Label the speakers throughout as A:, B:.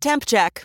A: Temp check.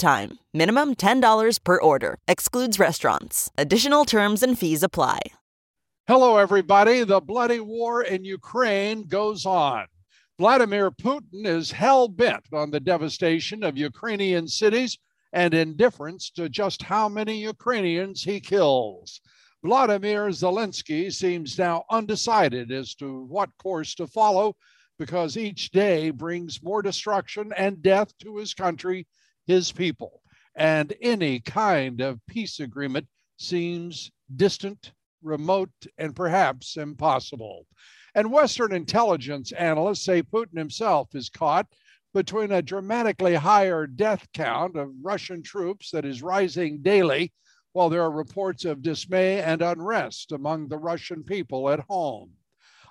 A: time. Minimum $10 per order. Excludes restaurants. Additional terms and fees apply.
B: Hello, everybody. The bloody war in Ukraine goes on. Vladimir Putin is hell bent on the devastation of Ukrainian cities and indifference to just how many Ukrainians he kills. Vladimir Zelensky seems now undecided as to what course to follow because each day brings more destruction and death to his country, his people, and any kind of peace agreement seems distant remote, and perhaps impossible. And Western intelligence analysts say Putin himself is caught between a dramatically higher death count of Russian troops that is rising daily, while there are reports of dismay and unrest among the Russian people at home.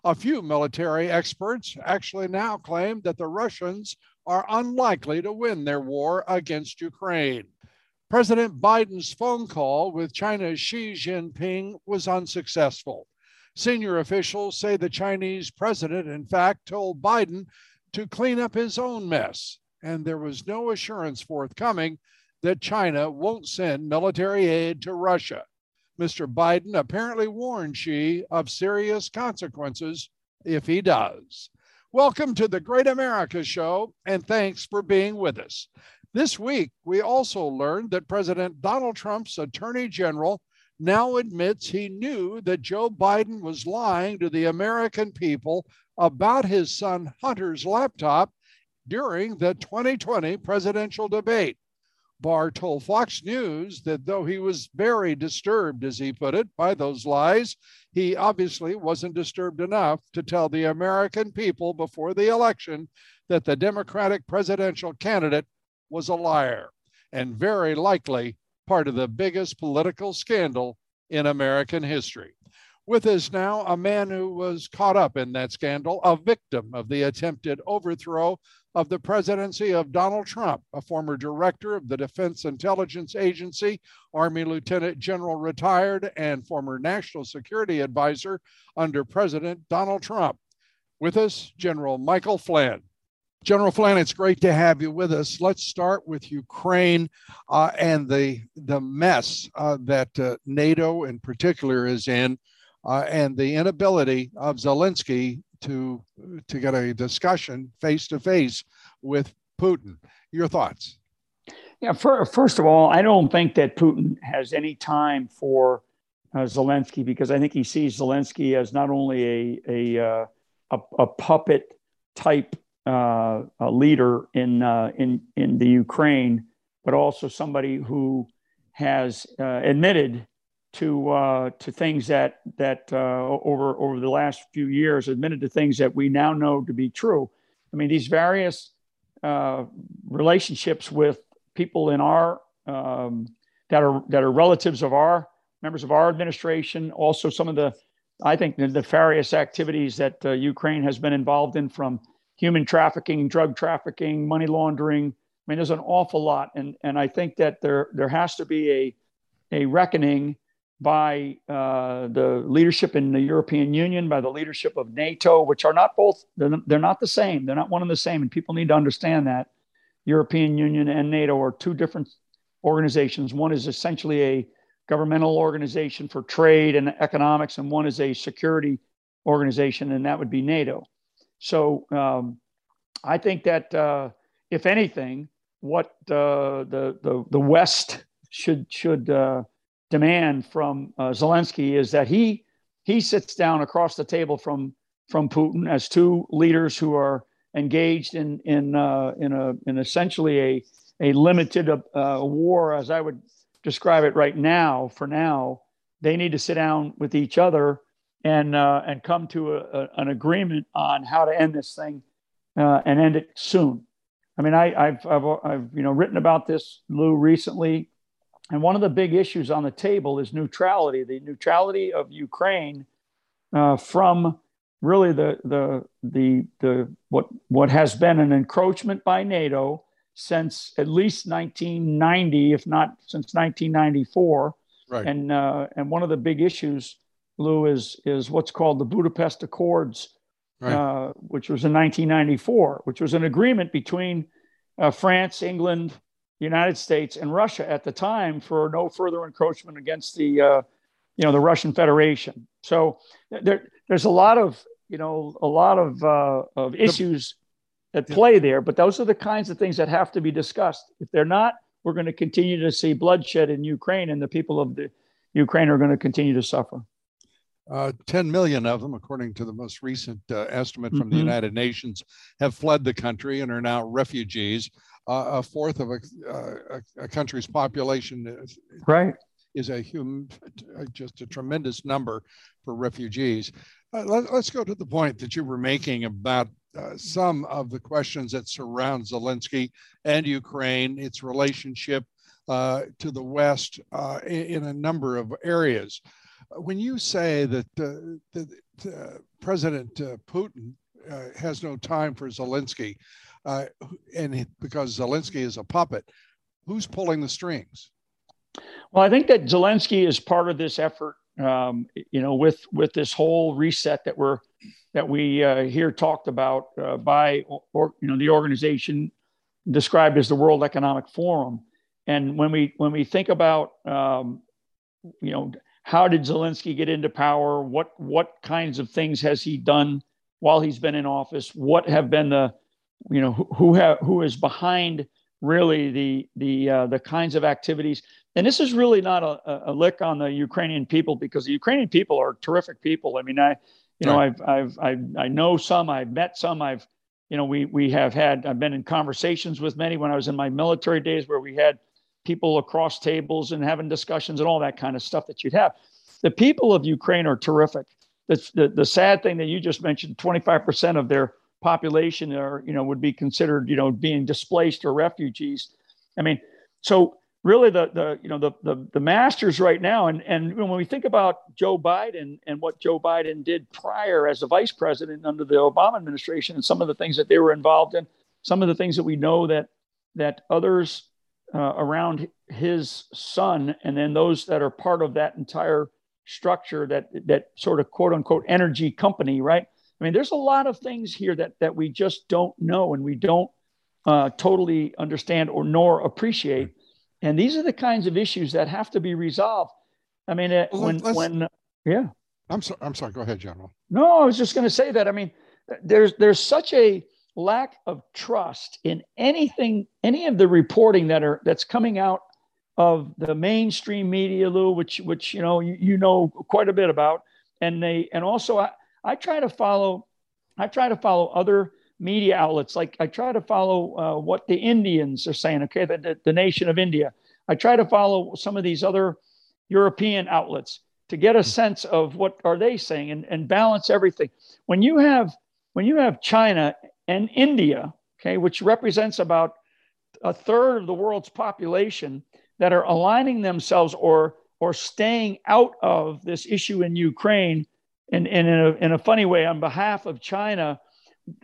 B: A few military experts actually now claim that the Russians are unlikely to win their war against Ukraine. President Biden's phone call with China's Xi Jinping was unsuccessful. Senior officials say the Chinese president, in fact, told Biden to clean up his own mess, and there was no assurance forthcoming that China won't send military aid to Russia. Mr. Biden apparently warned Xi of serious consequences if he does. Welcome to the Great America Show, and thanks for being with us. This week, we also learned that President Donald Trump's attorney general now admits he knew that Joe Biden was lying to the American people about his son Hunter's laptop during the 2020 presidential debate. Barr told Fox News that though he was very disturbed, as he put it, by those lies, he obviously wasn't disturbed enough to tell the American people before the election that the Democratic presidential candidate was a liar and very likely part of the biggest political scandal in American history. With us now, a man who was caught up in that scandal, a victim of the attempted overthrow of the presidency of Donald Trump, a former director of the Defense Intelligence Agency, Army Lieutenant General retired, and former National Security Advisor under President Donald Trump. With us, General Michael Flynn. General Flynn, it's great to have you with us. Let's start with Ukraine uh, and the the mess uh, that uh, NATO in particular is in, uh, and the inability of Zelensky to to get a discussion face to face with Putin. Your thoughts?
C: Yeah, for, first of all, I don't think that Putin has any time for uh, Zelensky because I think he sees Zelensky as not only a a, uh, a, a puppet type uh, leader in uh, in in the Ukraine, but also somebody who has uh, admitted to uh, to things that that uh, over over the last few years admitted to things that we now know to be true. I mean, these various uh, relationships with people in our um, that are that are relatives of our members of our administration, also some of the I think the nefarious activities that Ukraine has been involved in from human trafficking, drug trafficking, money laundering. I mean, there's an awful lot, and and I think that there there has to be a a reckoning by uh, the leadership in the European Union, by the leadership of NATO, which are not both they're, they're not the same. They're not one and the same, and people need to understand that European Union and NATO are two different organizations. One is essentially a governmental organization for trade and economics, and one is a security organization, and that would be NATO. So um, I think that uh, if anything, what uh, the, the the West should should uh, demand from uh, Zelensky is that he he sits down across the table from from Putin as two leaders who are engaged in in uh, in a in essentially a a limited uh, war, as I would describe it right now. For now, they need to sit down with each other and uh, and come to a, a, an agreement on how to end this thing uh, and end it soon. I mean, I, have I've, I've, you know, written about this, Lou, recently. And one of the big issues on the table is neutrality, the neutrality of Ukraine uh, from really the, the, the, the, what, what has been an encroachment by NATO since at least 1990, if not since 1994. Right. And, uh, and one of the big issues, Lou, is, is what's called the Budapest Accords, right. uh, which was in 1994, which was an agreement between uh, France, England, United States, and Russia at the time for no further encroachment against the, uh, you know, the Russian Federation. So there, there's a lot of, you know, a lot of, uh, of issues at play there, but those are the kinds of things that have to be discussed. If they're not, we're going to continue to see bloodshed in Ukraine, and the people of the Ukraine are going to continue to suffer.
B: Uh, 10 million of them, according to the most recent uh, estimate from mm-hmm. the United Nations, have fled the country and are now refugees. Uh, a fourth of a, uh, a, country's population is,
C: right.
B: is a human, uh, just a tremendous number for refugees. Uh, let, us go to the point that you were making about some of the questions that surround Zelensky and Ukraine, its relationship to the West in, in a number of areas when you say that uh, uh, President Putin uh, has no time for Zelensky, uh, and because Zelensky is a puppet, who's pulling the strings?
C: Well, I think that Zelensky is part of this effort. Um, you know, with with this whole reset that we're that we uh, hear talked about uh, by or, you know the organization described as the World Economic Forum. And when we when we think about um, you know how did Zelensky get into power? What what kinds of things has he done while he's been in office? What have been the you know who have who is behind really the the uh, the kinds of activities? And this is really not a, a lick on the Ukrainian people because the Ukrainian people are terrific people. I mean, I you know right. I've, I've I've I know some, I've met some, I've you know we we have had I've been in conversations with many when I was in my military days where we had people across tables and having discussions and all that kind of stuff that you'd have. The people of Ukraine are terrific. The, the, the sad thing that you just mentioned 25% of their population are, you know, would be considered, you know, being displaced or refugees. I mean, so really the, the you know, the, the, the masters right now, and, and when we think about Joe Biden and what Joe Biden did prior as a vice president under the Obama administration and some of the things that they were involved in, some of the things that we know that that others uh, around his son, and then those that are part of that entire structure, that that sort of quote unquote energy company, right? I mean, there's a lot of things here that that we just don't know and we don't uh, totally understand or nor appreciate. And these are the kinds of issues that have to be resolved. I mean, uh, well, when when yeah.
B: I'm sorry. I'm sorry. Go ahead, General.
C: No, I was just going to say that. I mean, there's there's such a lack of trust in anything, any of the reporting that are that's coming out of the mainstream media, Lou, which which you know you, you know quite a bit about, and they and also I, I try to follow, I try to follow other media outlets. Like I try to follow uh, what the Indians are saying. Okay, the, the, the nation of India. I try to follow some of these other European outlets to get a sense of what are they saying and, and balance everything. When you have when you have China and India, okay, which represents about a third of the world's population that are aligning themselves or or staying out of this issue in Ukraine and, and in, a, in a funny way on behalf of China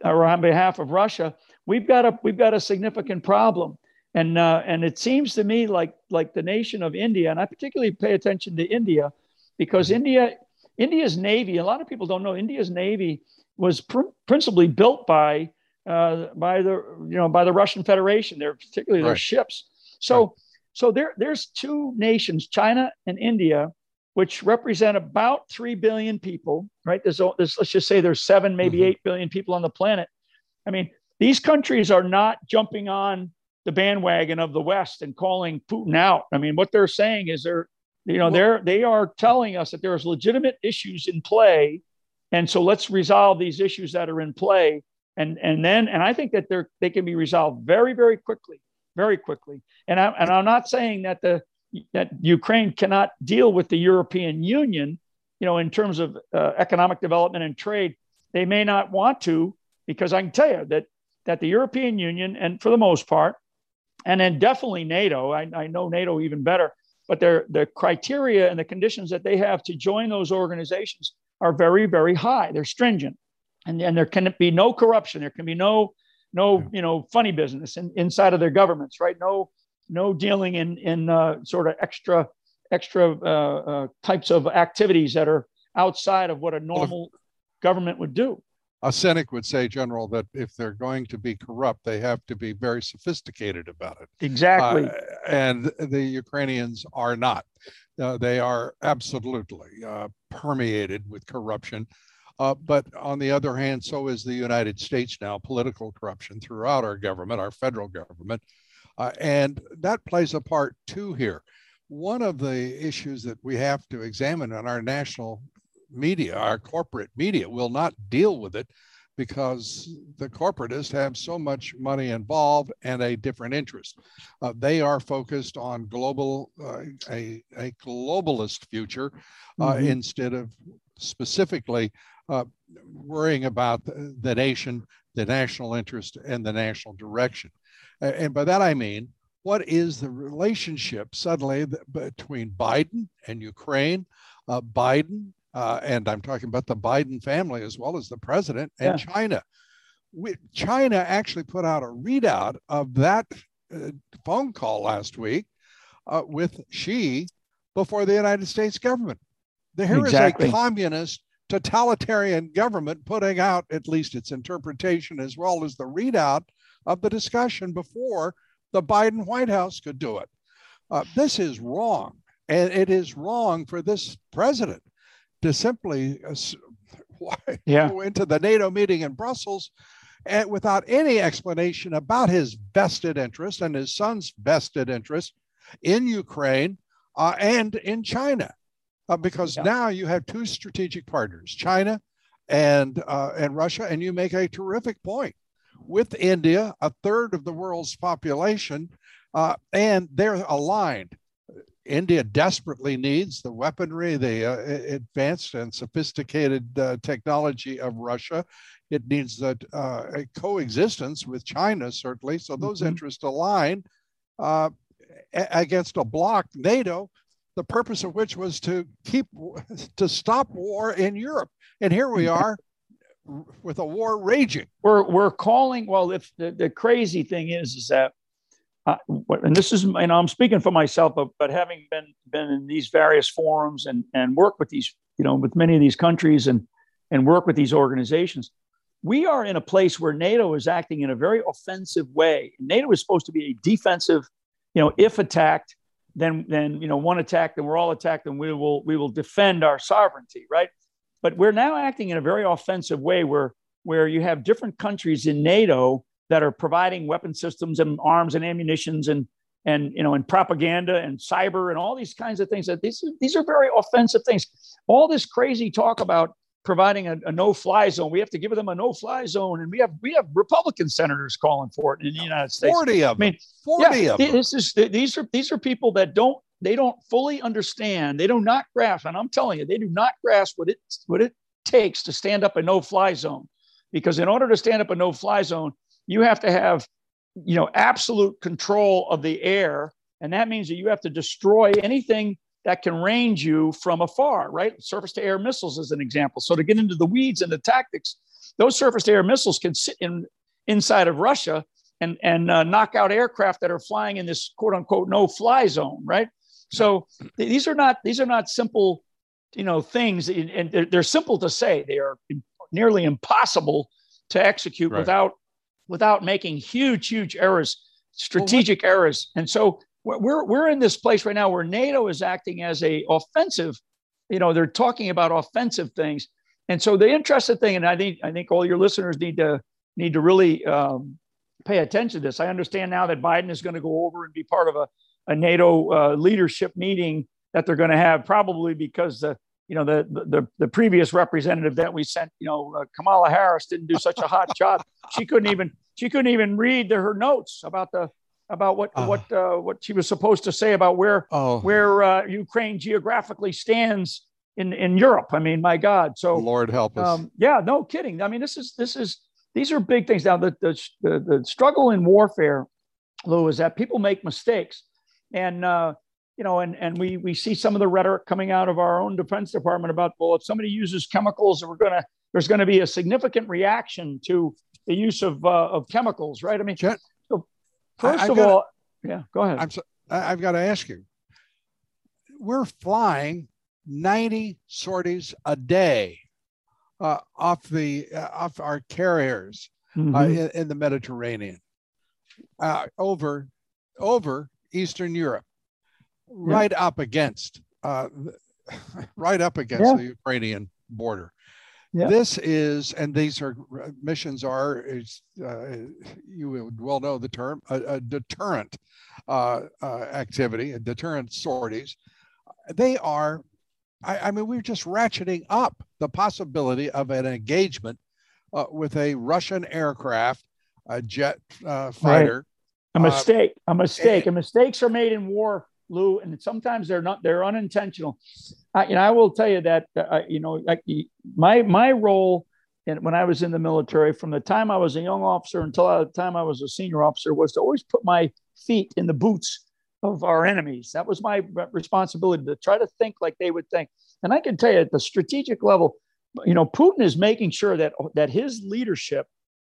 C: or on behalf of Russia, we've got a we've got a significant problem. And uh, and it seems to me like like the nation of India, and I particularly pay attention to India because India India's navy. A lot of people don't know India's navy was pr- principally built by uh, by the you know by the Russian Federation. They're particularly right. their ships. So right. so there there's two nations, China and India, which represent about three billion people. Right? There's, there's let's just say there's seven, maybe mm-hmm. eight billion people on the planet. I mean, these countries are not jumping on the bandwagon of the West and calling Putin out. I mean, what they're saying is they're you know well, they're they are telling us that there's legitimate issues in play and so let's resolve these issues that are in play and and then and I think that they're they can be resolved very very quickly, very quickly. And I and I'm not saying that the that Ukraine cannot deal with the European Union, you know, in terms of uh, economic development and trade. They may not want to because I can tell you that that the European Union, and for the most part, and then definitely NATO, I, I know NATO even better, but their the criteria and the conditions that they have to join those organizations are very, very high. They're stringent, and, and there can be no corruption. There can be no no you know funny business in, inside of their governments, right? No no dealing in in uh, sort of extra extra uh, uh, types of activities that are outside of what a normal government would do.
B: A cynic would say, General, that if they're going to be corrupt, they have to be very sophisticated about it.
C: Exactly.
B: Uh, and the Ukrainians are not. Uh, they are absolutely uh, permeated with corruption. Uh, but on the other hand, so is the United States now, political corruption throughout our government, our federal government. Uh, and that plays a part too here. One of the issues that we have to examine on our national media, our corporate media, will not deal with it because the corporatists have so much money involved and a different interest. Uh, they are focused on global, uh, a, a globalist future uh, mm-hmm. instead of specifically uh, worrying about the, the, nation, the national interest, and the national direction. and by that I mean, what is the relationship suddenly between Biden and Ukraine, uh, Biden uh, and I'm talking about the Biden family as well as the president and yeah. China. We, China actually put out a readout of that uh, phone call last week uh, with Xi before the United States government. Here exactly. is a communist totalitarian government putting out at least its interpretation as well as the readout of the discussion before the Biden White House could do it. Uh, this is wrong. And it is wrong for this president to simply uh, yeah. go into the NATO meeting in Brussels and without any explanation about his vested interest and his son's vested interest in Ukraine uh, and in China. Uh, because yeah. now you have two strategic partners, China and uh, and Russia, and you make a terrific point with India, a third of the world's population, uh, and they're aligned. India desperately needs the weaponry, the uh, advanced and sophisticated uh, technology of Russia. It needs that uh, coexistence with China, certainly. So those mm-hmm. interests align uh, against a bloc, NATO, the purpose of which was to keep to stop war in Europe. And here we are with a war raging.
C: We're we're calling. Well, if the, the crazy thing is, is that uh, and this is, know, I'm speaking for myself, but, but having been been in these various forums and and work with these, you know, with many of these countries and and work with these organizations, we are in a place where NATO is acting in a very offensive way. NATO is supposed to be a defensive, you know, if attacked, then then you know one attack, then we're all attacked, and we will we will defend our sovereignty, right? But we're now acting in a very offensive way where where you have different countries in NATO that are providing weapon systems and arms and ammunitions and and you know and propaganda and cyber and all these kinds of things that these these are very offensive things. All this crazy talk about providing a, a no-fly zone. We have to give them a no-fly zone and we have we have republican senators calling for it in the united states.
B: 40 of them. i mean
C: 40 yeah, of them. this is these are these are people that don't they don't fully understand. They do not grasp and i'm telling you they do not grasp what it what it takes to stand up a no-fly zone. Because in order to stand up a no-fly zone you have to have you know absolute control of the air. And that means that you have to destroy anything that can range you from afar right? Surface to air missiles is an example. So to get into the weeds and the tactics those surface to air missiles can sit in inside of russia and and uh, knock out aircraft that are flying in this quote unquote no fly zone right? So these are not these are not simple you know things. And they're, they're simple to say. They are nearly impossible to execute right. without without making huge, huge errors, strategic well, errors. And so we're we're in this place right now where NATO is acting as a offensive. You know, they're talking about offensive things. And so the interesting thing, and I think I think all your listeners need to need to really um, pay attention to this. I understand now that Biden is going to go over and be part of a, a NATO uh, leadership meeting that they're going to have, probably because the you know the, the the previous representative that we sent you know uh, Kamala Harris didn't do such a hot job she couldn't even she couldn't even read the, her notes about the about what uh, what uh, what she was supposed to say about where oh. where uh, Ukraine geographically stands in in Europe I mean my god so
B: Lord help us
C: um, yeah no kidding I mean this is this is these are big things. Now, the, the, the, the struggle in warfare, Lou, is that people make mistakes. And, uh, you know, and, and we, we see some of the rhetoric coming out of our own Defense Department about, well, if somebody uses chemicals, we're going to, there's going to be a significant reaction to the use of, uh, of chemicals, right? I mean, so first I, of gotta, all, yeah, go ahead.
B: I'm so, I've got to ask you, we're flying 90 sorties a day uh, off the uh, off our carriers uh, mm-hmm. uh, in, in, the Mediterranean uh, over over Eastern Europe, right yeah. up against uh, right up against yeah. the Ukrainian border. Yeah. This is, and these are missions are, is, you would well know the term, a, a deterrent activity, a deterrent sorties. They are I, I mean, we're just ratcheting up the possibility of an engagement uh, with a Russian aircraft, a jet uh, fighter.
C: Right. A mistake, uh, a mistake, and mistakes are made in war, Lou, and sometimes they're not, they're unintentional. I, I will tell you that, uh, you know, like my, my role in, when I was in the military, from the time I was a young officer until the time I was a senior officer, was to always put my feet in the boots of our enemies. That was my responsibility to try to think like they would think. And I can tell you at the strategic level, you know, Putin is making sure that that his leadership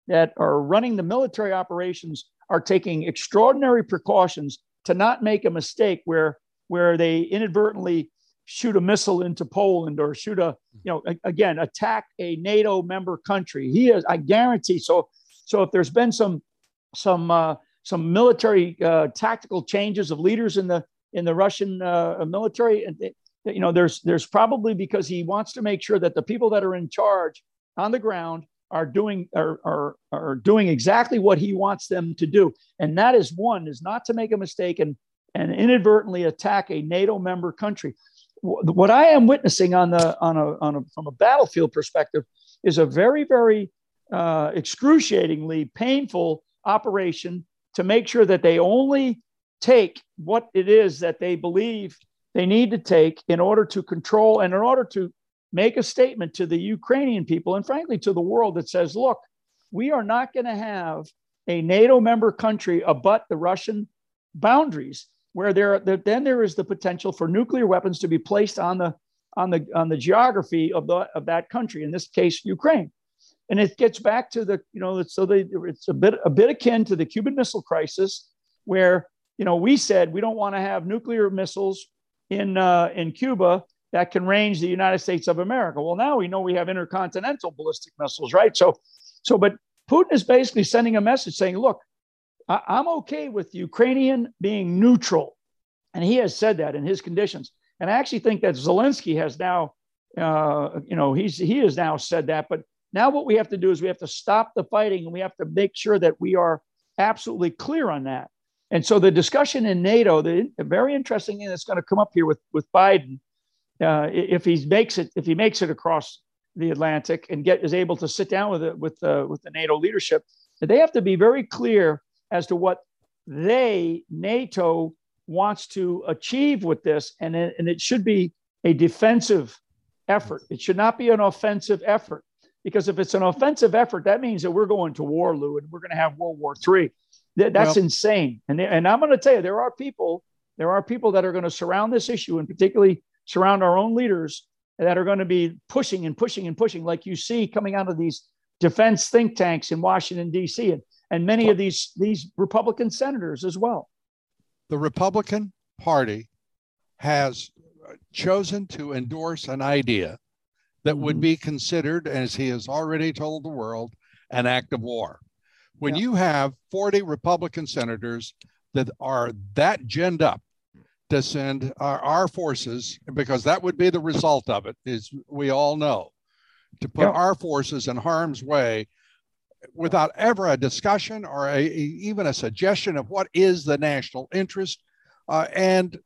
C: that are running the military operations are taking extraordinary precautions to not make a mistake where where they inadvertently shoot a missile into Poland or shoot a you know again attack a NATO member country. He is I guarantee so so if there's been some some uh, some military uh, tactical changes of leaders in the in the Russian uh, military. And you know, there's there's probably because he wants to make sure that the people that are in charge on the ground are doing are, are, are doing exactly what he wants them to do. And that is one is not to make a mistake and and inadvertently attack a NATO member country. What I am witnessing on the on a, on a from a battlefield perspective is a very very uh, excruciatingly painful operation to make sure that they only take what it is that they believe they need to take in order to control and in order to make a statement to the Ukrainian people and frankly to the world that says, look, we are not going to have a NATO member country abut the Russian boundaries where there, then there is the potential for nuclear weapons to be placed on the on the on the geography of the of that country in this case Ukraine. And it gets back to the you know so they, it's a bit a bit akin to the Cuban Missile Crisis, where you know we said we don't want to have nuclear missiles in uh, in Cuba that can range the United States of America. Well, now we know we have intercontinental ballistic missiles, right? So, so but Putin is basically sending a message saying, look, I- I'm okay with Ukrainian being neutral, and he has said that in his conditions. And I actually think that Zelensky has now, uh, you know, he's he has now said that, but now, what we have to do is we have to stop the fighting and we have to make sure that we are absolutely clear on that. And so the discussion in NATO, the very interesting thing that's going to come up here with, with Biden, uh, if he makes it, if he makes it across the Atlantic and get is able to sit down with it with uh, with the NATO leadership, they have to be very clear as to what they NATO wants to achieve with this, and it, and it should be a defensive effort. It should not be an offensive effort. Because if it's an offensive effort, that means that we're going to war, Lou, and we're going to have World War III. That, that's well, insane. And, and I'm going to tell you, there are people, there are people that are going to surround this issue and particularly surround our own leaders that are going to be pushing and pushing and pushing, like you see coming out of these defense think tanks in Washington, D.C., and, and many of these, these Republican senators as well.
B: The Republican Party has chosen to endorse an idea that would mm-hmm. be considered, as he has already told the world, an act of war. When yeah. you have 40 Republican senators that are that ginned up to send our, our, forces, because that would be the result of it, is we all know, to put yeah. our forces in harm's way without ever a discussion or a, even a suggestion of what is the national interest. Uh, and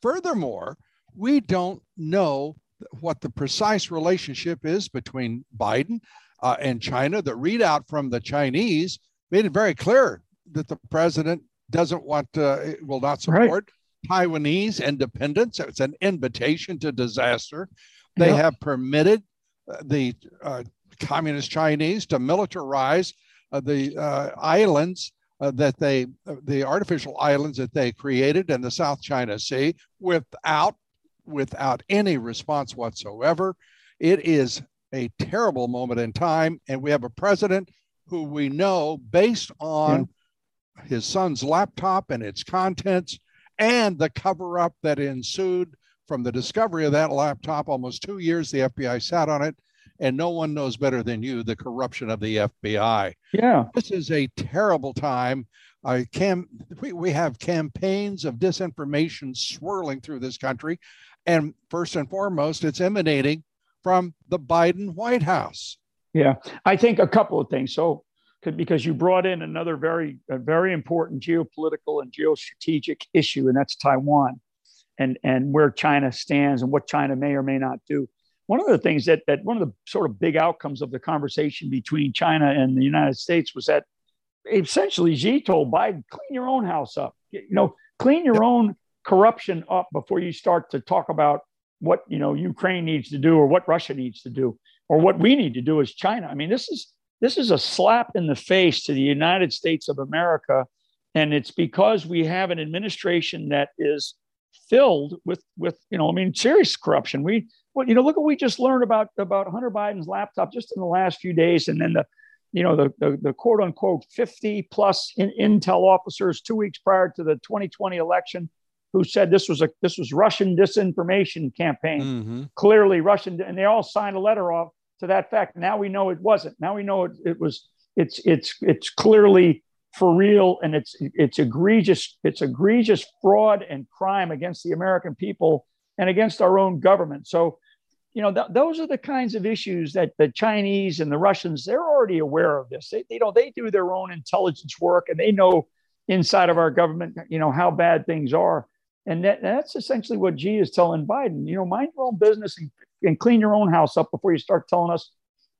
B: furthermore, we don't know what the precise relationship is between Biden uh, and China. The readout from the Chinese made it very clear that the president doesn't want to, will not support. Taiwanese independence. It's an invitation to disaster. They yep. have permitted uh, the uh, communist Chinese to militarize uh, the uh, islands uh, that they, uh, the artificial islands that they created in the South China Sea without, without any response whatsoever. It is a terrible moment in time, and we have a president who we know, based on yeah. his son's laptop and its contents, and the cover up that ensued from the discovery of that laptop. Almost two years the FBI sat on it, and no one knows better than you the corruption of the FBI.
C: Yeah.
B: This is a terrible time. I can we, we have campaigns of disinformation swirling through this country. And first and foremost, it's emanating from the Biden White House.
C: Yeah, I think a couple of things. So, because you brought in another very, very important geopolitical and geostrategic issue, and that's Taiwan, and and where China stands and what China may or may not do. One of the things that that one of the sort of big outcomes of the conversation between China and the United States was that essentially Xi told Biden, "Clean your own house up. You know, clean your own corruption up before you start to talk about what you know Ukraine needs to do or what Russia needs to do." or what we need to do as China. I mean, this is this is a slap in the face to the United States of America, and it's because we have an administration that is filled with with you know, I mean, serious corruption. We well, you know, look what we just learned about about Hunter Biden's laptop just in the last few days, and then the you know the the, the quote unquote 50 plus in, intel officers two weeks prior to the 2020 election who said this was a this was Russian disinformation campaign. Mm-hmm. Clearly Russian, and they all signed a letter off to that fact. Now we know it wasn't. Now we know it, it was. It's it's it's clearly for real, and it's it's egregious. It's egregious fraud and crime against the American people and against our own government. So, you know, th- those are the kinds of issues that the Chinese and the Russians they're already aware of this. They, they know they do their own intelligence work, and they know inside of our government, you know, how bad things are. And that, that's essentially what Xi is telling Biden. You know, mind your own business and, and clean your own house up before you start telling us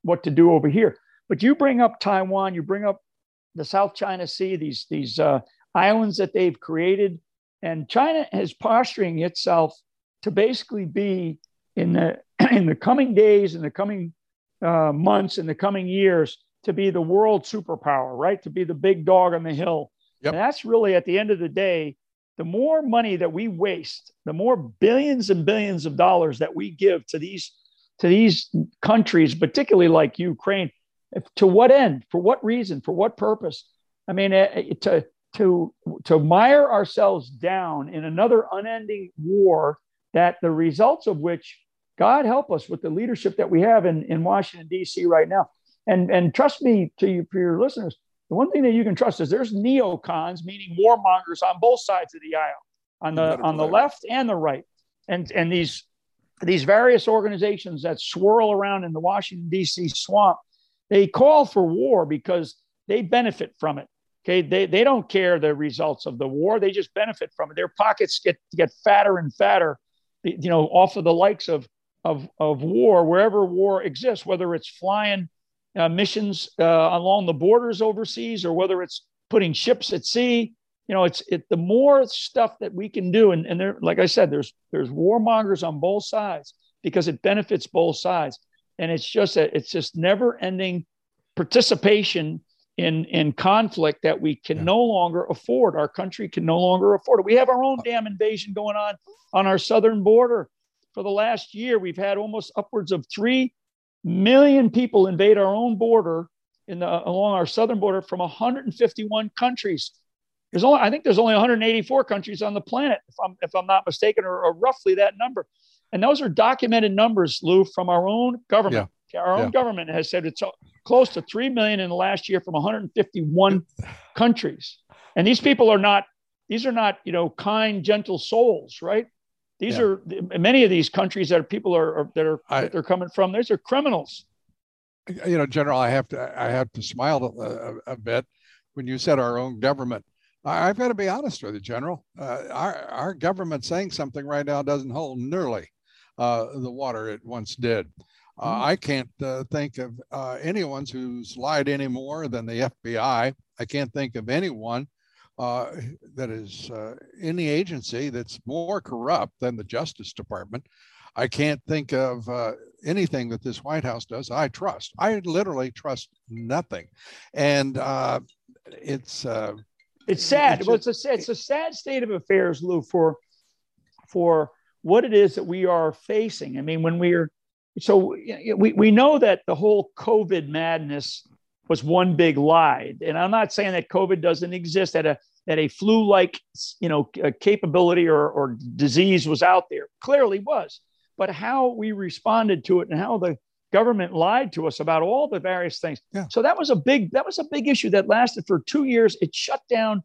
C: what to do over here. But you bring up Taiwan, you bring up the South China Sea, these these uh, islands that they've created, and China is posturing itself to basically be in the in the coming days, in the coming uh, months, in the coming years, to be the world superpower, right? To be the big dog on the hill. Yep. And that's really at the end of the day the more money that we waste, the more billions and billions of dollars that we give to these to these countries, particularly like Ukraine, to what end? For what reason? For what purpose? I mean, eh, eh, to to to mire ourselves down in another unending war that the results of which God help us with the leadership that we have in, in Washington D.C. right now. And and trust me, to you, for your listeners, the one thing that you can trust is there's neocons, meaning warmongers on both sides of the aisle, on the on the left and the right, and and these these various organizations that swirl around in the Washington D.C. swamp, they call for war because they benefit from it. Okay, they, they don't care the results of the war; they just benefit from it. Their pockets get get fatter and fatter, you know, off of the likes of of of war wherever war exists, whether it's flying uh, missions uh, along the borders overseas or whether it's putting ships at sea. You know it's it the more stuff that we can do and, and there like i said there's there's warmongers on both sides because it benefits both sides. And it's just a, it's just never ending participation in in conflict that we can yeah. no longer afford. Our country can no longer afford it. We have our own damn invasion going on on our southern border. For the last year we've had almost upwards of 3 million people invade our own border in the, along our southern border from 151 countries. There's only, I think there's only 184 countries on the planet, if I'm, if I'm not mistaken, or, or roughly that number. And those are documented numbers, Lou, from our own government. Yeah. Our own yeah. government has said it's close to 3 million in the last year from 151 countries. And these people are not, these are not, you know, kind, gentle souls, right? These yeah. are many of these countries that people are, are that are I, they're coming from. These are criminals.
B: You know, General, I have to I have to smile a, a bit when you said our own government. I, have got to be honest with you, General. Uh, our our government saying something right now doesn't hold nearly uh, the water it once did. Uh, mm-hmm. I can't uh, think of uh, anyone who's lied any more than the FBI. I can't think of anyone uh, that is uh, the agency that's more corrupt than the Justice Department. I can't think of uh, anything that this White House does. I trust. I literally trust nothing, and uh, it's uh,
C: it's sad. It's, well, it's a it's a sad state of affairs, Lou, for for what it is that we are facing. I mean, when we're so we, we know that the whole COVID madness was one big lie. And I'm not saying that COVID doesn't exist, that a that a flu-like you know capability or, or disease was out there. Clearly was. But how we responded to it and how the government lied to us about all the various things. Yeah. So that was a big that was a big issue that lasted for two years. It shut down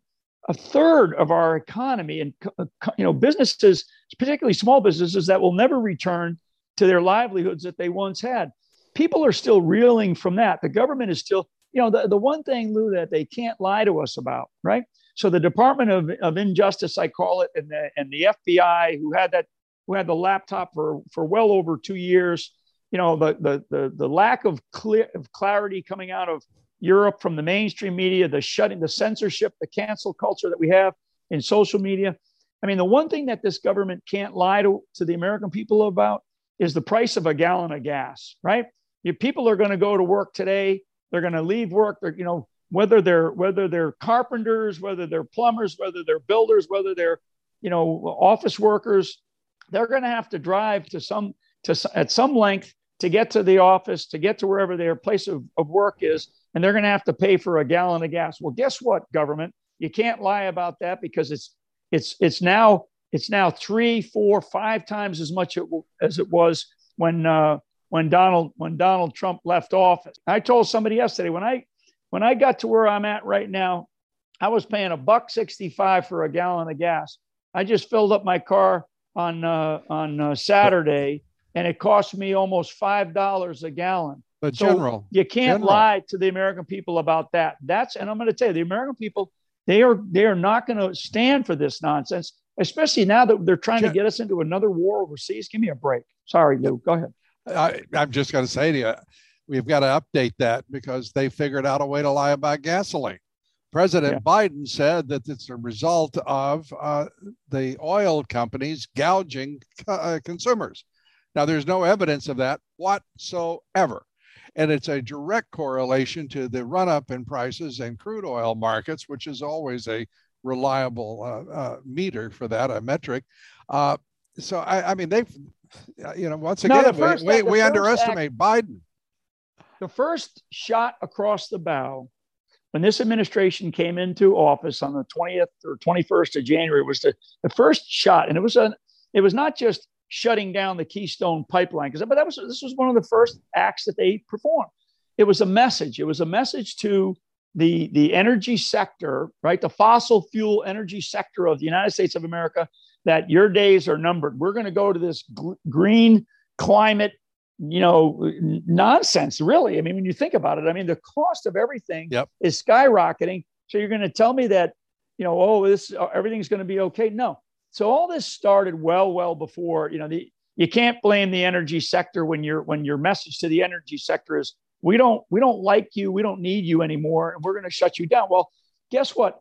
C: a third of our economy and uh, you know businesses, particularly small businesses that will never return to their livelihoods that they once had. People are still reeling from that. The government is still, you know, the, the one thing, Lou, that they can't lie to us about, right? So the Department of, of Injustice, I call it, and the, and the FBI, who had that, who had the laptop for, for well over two years, you know, the, the, the, the lack of clear of clarity coming out of Europe from the mainstream media, the shutting, the censorship, the cancel culture that we have in social media. I mean, the one thing that this government can't lie to, to the American people about is the price of a gallon of gas, right? If people are going to go to work today, they're going to leave work. They're, you know, whether they're whether they're carpenters, whether they're plumbers, whether they're builders, whether they're, you know, office workers, they're going to have to drive to some to at some length to get to the office, to get to wherever their place of, of work is, and they're going to have to pay for a gallon of gas. Well, guess what, government? You can't lie about that because it's it's it's now it's now three, four, five times as much as it was when uh, when Donald when Donald Trump left office. I told somebody yesterday when I when I got to where I'm at right now, I was paying a buck sixty five for a gallon of gas. I just filled up my car on uh, on uh, Saturday, and it cost me almost five dollars a gallon.
B: But so general,
C: you can't general. lie to the American people about that. That's and I'm going to tell you, the American people they are they are not going to stand for this nonsense especially now that they're trying to get us into another war overseas. Give me a break. Sorry, Lou. Go ahead.
B: I, I'm just going to say to you, we've got to update that because they figured out a way to lie about gasoline. President yeah. Biden said that it's a result of uh, the oil companies gouging uh, consumers. Now, there's no evidence of that whatsoever. And it's a direct correlation to the run up in prices in crude oil markets, which is always a reliable uh, uh, meter for that, a metric. Uh, so I, I, mean, they've, you know, once again, no, first, we, we, we underestimate act, Biden.
C: The first shot across the bow when this administration came into office on the 20th or 21st of January was the, the first shot. And it was a, it was not just shutting down the Keystone pipeline, because but that was this was one of the first acts that they performed. It was a message. It was a message to the, the energy sector, right? The fossil fuel energy sector of the United States of America, that your days are numbered. We're going to go to this g- green climate, you know, nonsense, really. I mean, when you think about it, I mean, the cost of everything yep. is skyrocketing. So you're going to tell me that, you know, oh, this uh, everything's going to be okay. No. So all this started well, well before, you know, the you can't blame the energy sector when your when your message to the energy sector is we don't we don't like you we don't need you anymore and we're going to shut you down well guess what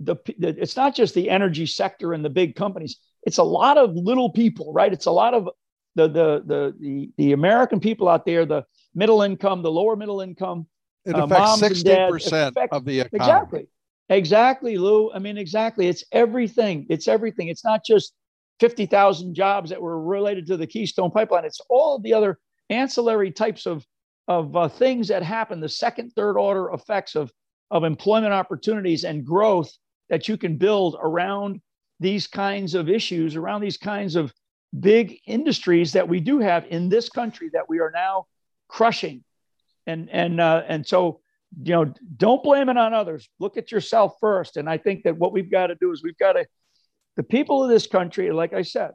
C: the, the, it's not just the energy sector and the big companies. It's a lot of little people right? It's a lot of the the the the, the american people out there the middle income the lower middle income
B: it uh, affects 60% affect, of the economy.
C: Exactly. Exactly lou. I mean exactly. It's everything. It's everything. It's not just 50,000 jobs that were related to the keystone pipeline. It's all the other ancillary types of of uh, things that happen, the second, third order effects of, of employment opportunities and growth that you can build around these kinds of issues, around these kinds of big industries that we do have in this country that we are now crushing. And, and, uh, and so, you know, don't blame it on others. Look at yourself first. And I think that what we've got to do is we've got to, the people of this country, like I said,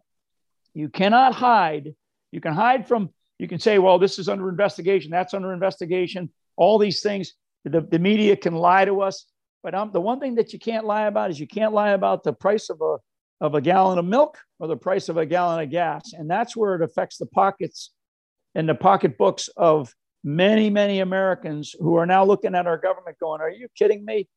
C: you cannot hide. You can hide from you can say, well, this is under investigation, that's under investigation, all these things. The, the media can lie to us. But um, the one thing that you can't lie about is you can't lie about the price of a, of a gallon of milk or the price of a gallon of gas. And that's where it affects the pockets and the pocketbooks of many, many Americans who are now looking at our government going, are you kidding me?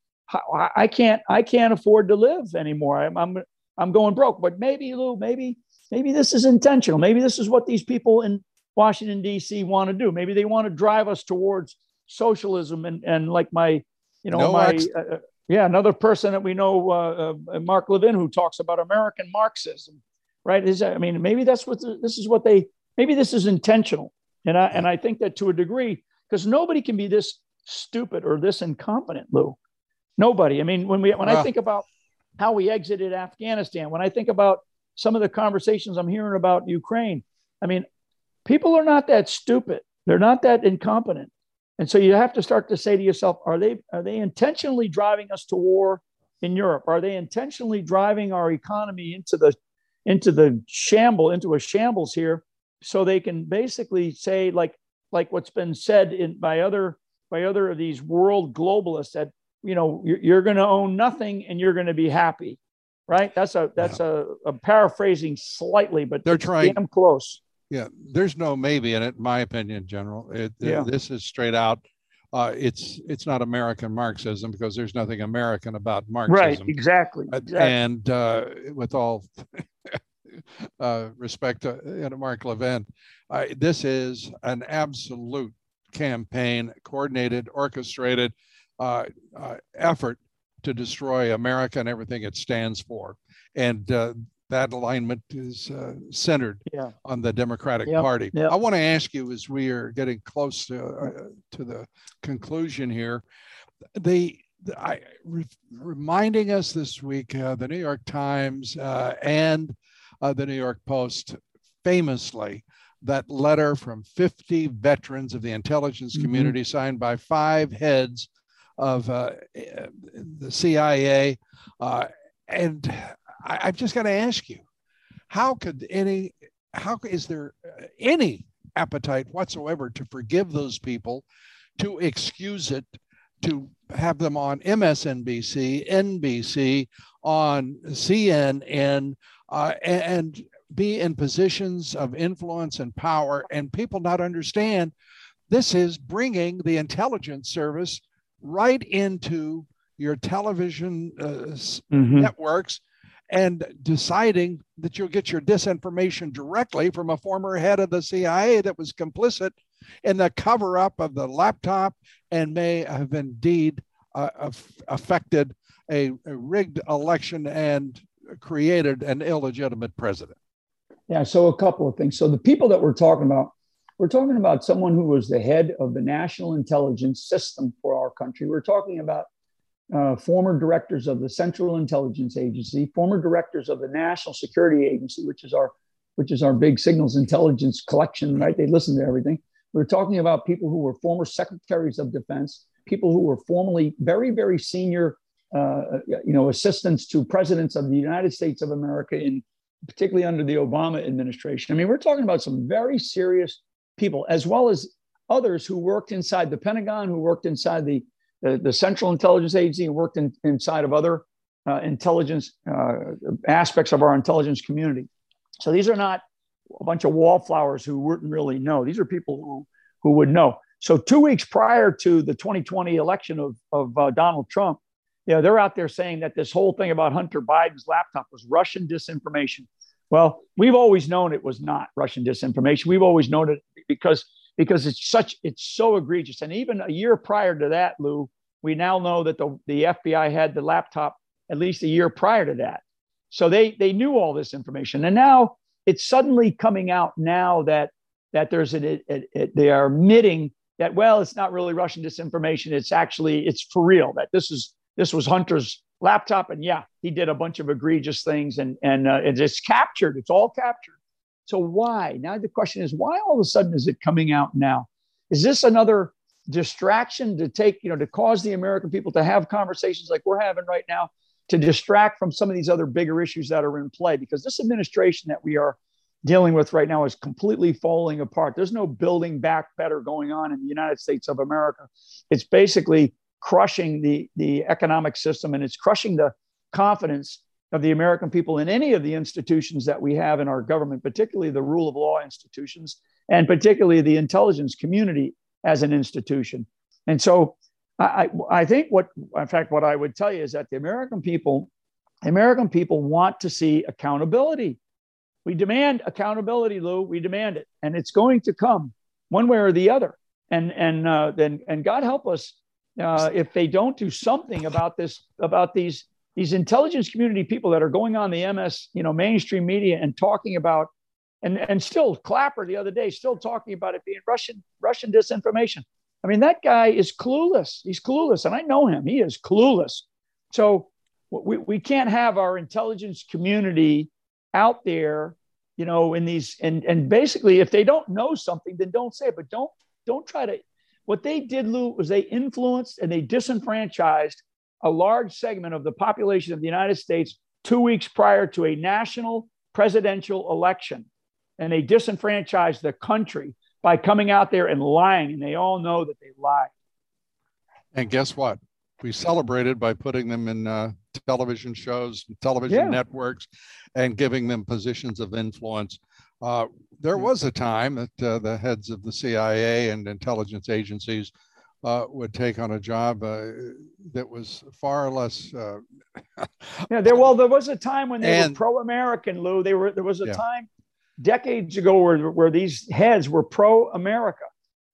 C: I can't, I can't afford to live anymore. I'm, I'm, I'm going broke. But maybe, Lou, maybe maybe this is intentional. Maybe this is what these people in Washington, D.C. want to do. Maybe they want to drive us towards socialism and, and like my, you know, no my, ex- uh, uh, yeah, another person that we know, uh, uh, Mark Levin, who talks about American Marxism, right? Is I mean, maybe that's what the, this is what they, maybe this is intentional. And I, and I think that to a degree, because nobody can be this stupid or this incompetent, Lou. Nobody. I mean, when we, when I think about how we exited Afghanistan, when I think about some of the conversations I'm hearing about Ukraine, I mean, people are not that stupid. They're not that incompetent. And so you have to start to say to yourself, are they are they intentionally driving us to war in Europe? Are they intentionally driving our economy into the into the shamble, into a shambles here, so they can basically say, like like what's been said in by other by other of these world globalists that you know you're, you're going to own nothing and you're going to be happy, right? That's a that's yeah. a, a, paraphrasing slightly, but
B: they're trying
C: damn close
B: yeah, there's no maybe in it, in my opinion, General. It, yeah. this is straight out. Uh, it's it's not American Marxism because there's nothing American about Marxism.
C: Right, exactly. Uh, exactly.
B: And uh, with all uh, respect to you know, Mark Levin, this is an absolute campaign, coordinated, orchestrated uh, uh, effort to destroy America and everything it stands for. And that alignment is uh, centered yeah. on the Democratic yep. Party. Yep. I want to ask you as we are getting close to uh, to the conclusion here, the, the I, re, reminding us this week, uh, the New York Times uh, and uh, the New York Post famously that letter from 50 veterans of the intelligence mm-hmm. community signed by five heads of uh, the CIA. and I, have just got to ask you, how could any, how is there uh, any appetite whatsoever to forgive those people, to excuse it, to have them on MSNBC, NBC, on CNN, uh, and be in positions of influence and power, and people not understand this is bringing the intelligence service right into your television uh, mm-hmm. networks and deciding that you'll get your disinformation directly from a former head of the CIA that was complicit in the cover up of the laptop and may have indeed uh, affected a, a, rigged election and created an illegitimate president.
C: Yeah, so a couple of things. So the people that we're talking about, we're talking about someone who was the head of the national intelligence system for our country. We're talking about uh, former directors of the Central Intelligence Agency, former directors of the National Security Agency, which is our which is our big signals intelligence collection, right? They listen to everything. We're talking about people who were former secretaries of defense, people who were formerly very, very senior, uh, you know, assistants to presidents of the United States of America, in particularly under the Obama administration. I mean, we're talking about some very serious people, as well as others who worked inside the Pentagon, who worked inside the the, the Central Intelligence Agency and worked in, inside of other uh, intelligence uh, aspects of our intelligence community. So these are not a bunch of wallflowers who wouldn't really know. These are people who, who would know. So two weeks prior to the 2020 election of, of uh, Donald Trump, you know, they're out there saying that this whole thing about Hunter Biden's laptop was Russian disinformation. Well, we've always known it was not Russian disinformation. We've always known it because because it's such it's so egregious. And even a year prior to that, Lou, we now know that the, the FBI had the laptop at least a year prior to that. So they they knew all this information. And now it's suddenly coming out now that that there's a, a, a, they are admitting that well it's not really Russian disinformation. It's actually it's for real that this is this was Hunter's laptop and yeah he did a bunch of egregious things and and uh, it's captured. It's all captured. So why? Now the question is, why all of a sudden is it coming out now? Is this another distraction to take, you know, to cause the American people to have conversations like we're having right now, to distract from some of these other bigger issues that are in play? Because this administration that we are dealing with right now is completely falling apart. There's no building back better going on in the United States of America. It's basically crushing the, the economic system and it's crushing the confidence of the American people in any of the institutions that we have in our government, particularly the rule of law institutions, and particularly the intelligence community as an institution. And so I, I think what, in fact, what I would tell you is that the American people, American people want to see accountability. We demand accountability, Lou. We demand it, and it's going to come one way or the other. And and uh, then and God help us uh, if they don't do something about this about these these intelligence community people that are going on the MS, you know, mainstream media and talking about and and still Clapper the other day still talking about it being Russian Russian disinformation. I mean, that guy is clueless. He's clueless, and I know him. He is clueless. So we, we can't have our intelligence community out there, you know, in these and and basically, if they don't know something, then don't say it. But don't don't try to. What they did, Lou, was they influenced and they disenfranchised a large segment of the population of the United States two weeks prior to a national presidential election. And they disenfranchised the country by coming out there and lying. And they all know that they lied.
B: And guess what? We celebrated by putting them in uh, television shows, television yeah. networks, and giving them positions of influence. Uh, there was a time that uh, the heads of the CIA and intelligence agencies uh, would take on a job uh, that was far less. Uh,
C: yeah, there. Well, there was a time when they and, were pro-American, Lou. They were. There was a yeah. time decades ago where where these heads were pro-America.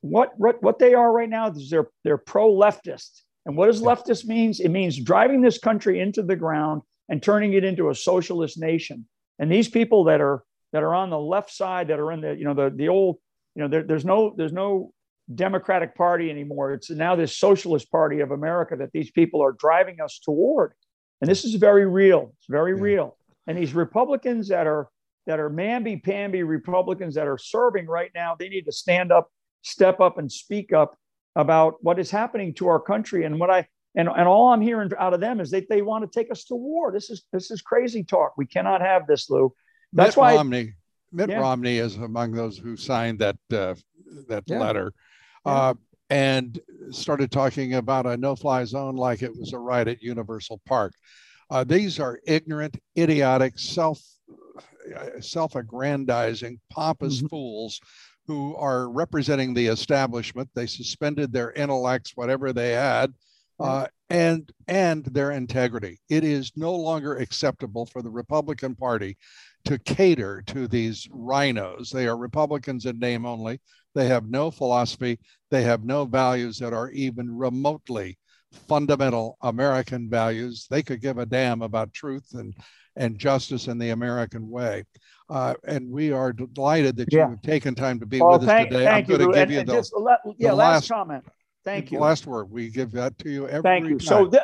C: What what what they are right now is they're they're pro-leftist. And what does yeah. leftist means? It means driving this country into the ground and turning it into a socialist nation. And these people that are that are on the left side, that are in the you know the the old you know there, there's no there's no Democratic Party anymore. It's now this Socialist Party of America that these people are driving us toward. And this is very real. It's very yeah. real. And these Republicans that are that are mamby-pamby Republicans that are serving right now, they need to stand up, step up, and speak up about what is happening to our country. And what I and, and all I'm hearing out of them is that they want to take us to war. This is this is crazy talk. We cannot have this, Lou. That's
B: Mitt
C: why
B: Romney, Mitt yeah. Romney is among those who signed that uh, that yeah. letter uh, and started talking about a no-fly zone like it was a ride at Universal Park. Uh, these are ignorant, idiotic, self self-aggrandizing, pompous mm-hmm. fools who are representing the establishment. They suspended their intellects, whatever they had, uh, and and their integrity. It is no longer acceptable for the Republican Party to cater to these RINOs. They are Republicans in name only. They have no philosophy. They have no values that are even remotely fundamental American values. They could give a damn about truth and, and justice in the American way. Uh, and we are delighted that yeah. you have taken time to be well, with thank, us today.
C: Thank I'm going to give and, you the, just, yeah, the last, last, comment. Thank you.
B: Last word. We give that to you every
C: Thank you.
B: Time.
C: So, th-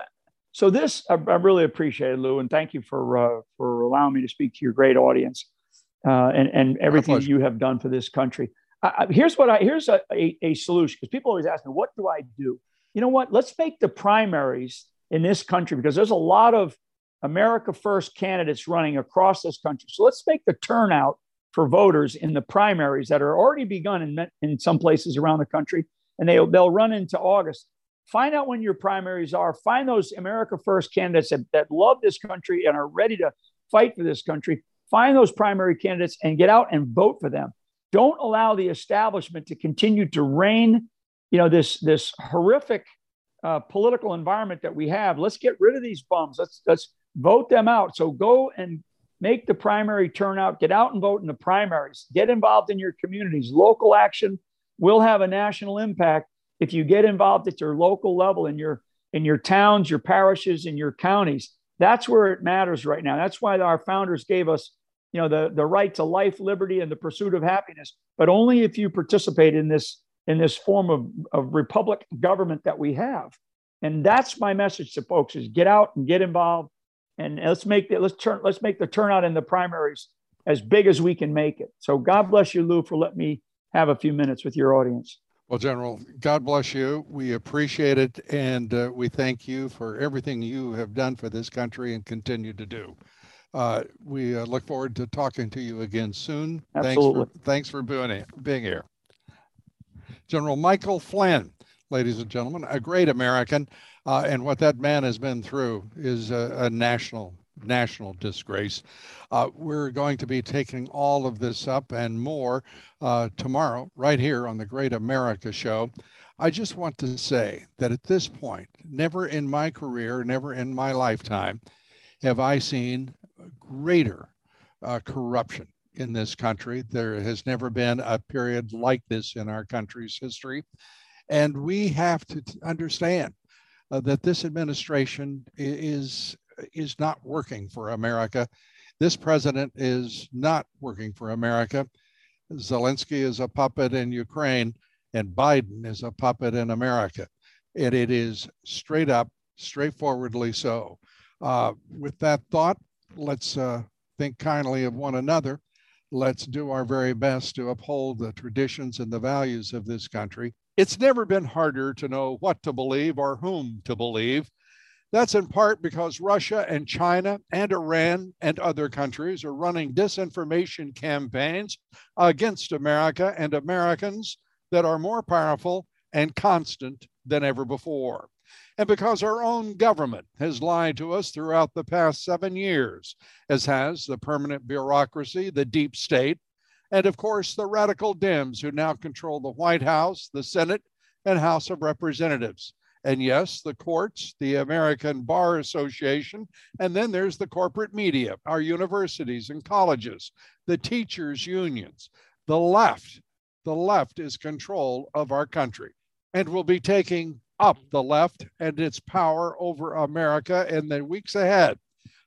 C: so this I, I, really appreciate it, Lou, and thank you for uh, for allowing me to speak to your great audience uh, and and everything you have done for this country. I, here's what I here's a, a, a solution because people always ask me, what do I do? You know what? Let's make the primaries in this country because there's a lot of America First candidates running across this country. So let's make the turnout for voters in the primaries that are already begun in, in some places around the country, and they, they'll run into August. Find out when your primaries are. Find those America First candidates that, that love this country and are ready to fight for this country. Find those primary candidates and get out and vote for them. Don't allow the establishment to continue to reign, you know, this this horrific uh, political environment that we have. Let's get rid of these bums. Let's let's vote them out. So go and make the primary turnout. Get out and vote in the primaries. Get involved in your communities. Local action will have a national impact if you get involved at your local level in your in your towns, your parishes, and your counties. That's where it matters right now. That's why our founders gave us you know the the right to life liberty and the pursuit of happiness but only if you participate in this in this form of, of republic government that we have. And that's my message to folks is get out and get involved and let's make the, let's turn let's make the turnout in the primaries as big as we can make it. So god bless you lou for letting me have a few minutes with your audience.
B: Well general god bless you. We appreciate it and uh, we thank you for everything you have done for this country and continue to do uh, we uh, look forward to talking to you again soon.
C: Absolutely.
B: Thanks for, thanks for being, being here. General Michael Flynn, ladies and gentlemen, a great American. Uh, and what that man has been through is a, a national national disgrace. Uh, we're going to be taking all of this up and more uh, tomorrow, right here on the Great America Show. I just want to say that at this point, never in my career, never in my lifetime, have I seen greater uh, corruption in this country. There has never been a period like this in our country's history. And we have to understand uh, that this administration is, is not working for America. This president is not working for America. Zelensky is a puppet in Ukraine, and Biden is a puppet in America. And it is straight up, straightforwardly so. Uh, with that thought, let's uh, think kindly of one another. Let's do our very best to uphold the traditions and the values of this country. It's never been harder to know what to believe or whom to believe. That's in part because Russia and China and Iran and other countries are running disinformation campaigns against America and Americans that are more powerful and constant than ever before. And because our own government has lied to us throughout the past seven years, as has the permanent bureaucracy, the deep state, and of course the radical Dems who now control the White House, the Senate, and House of Representatives. And yes, the courts, the American Bar Association, and then there's the corporate media, our universities and colleges, the teachers' unions. The left, the left is control of our country and will be taking up the left and its power over America in the weeks ahead.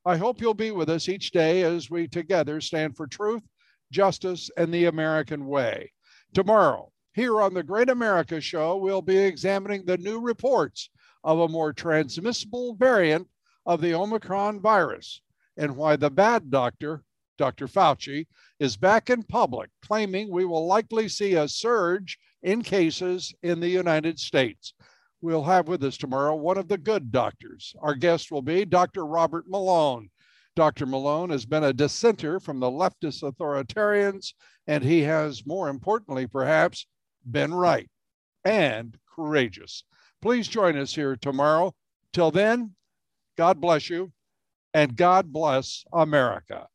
B: I hope you'll be with us each day as we together stand for truth, justice, and the American way. Tomorrow, here on the Great America Show, we'll be examining the new reports of a more transmissible variant of the Omicron virus and why the bad doctor, Dr. Fauci, is back in public claiming we will likely see a surge in cases in the United States. We'll have with us tomorrow one of the good doctors. Our guest will be Dr. Robert Malone. Dr. Malone has been a dissenter from the leftist authoritarians, and he has, more importantly, perhaps, been right and courageous. Please join us here tomorrow. Till then, God bless you and God bless America.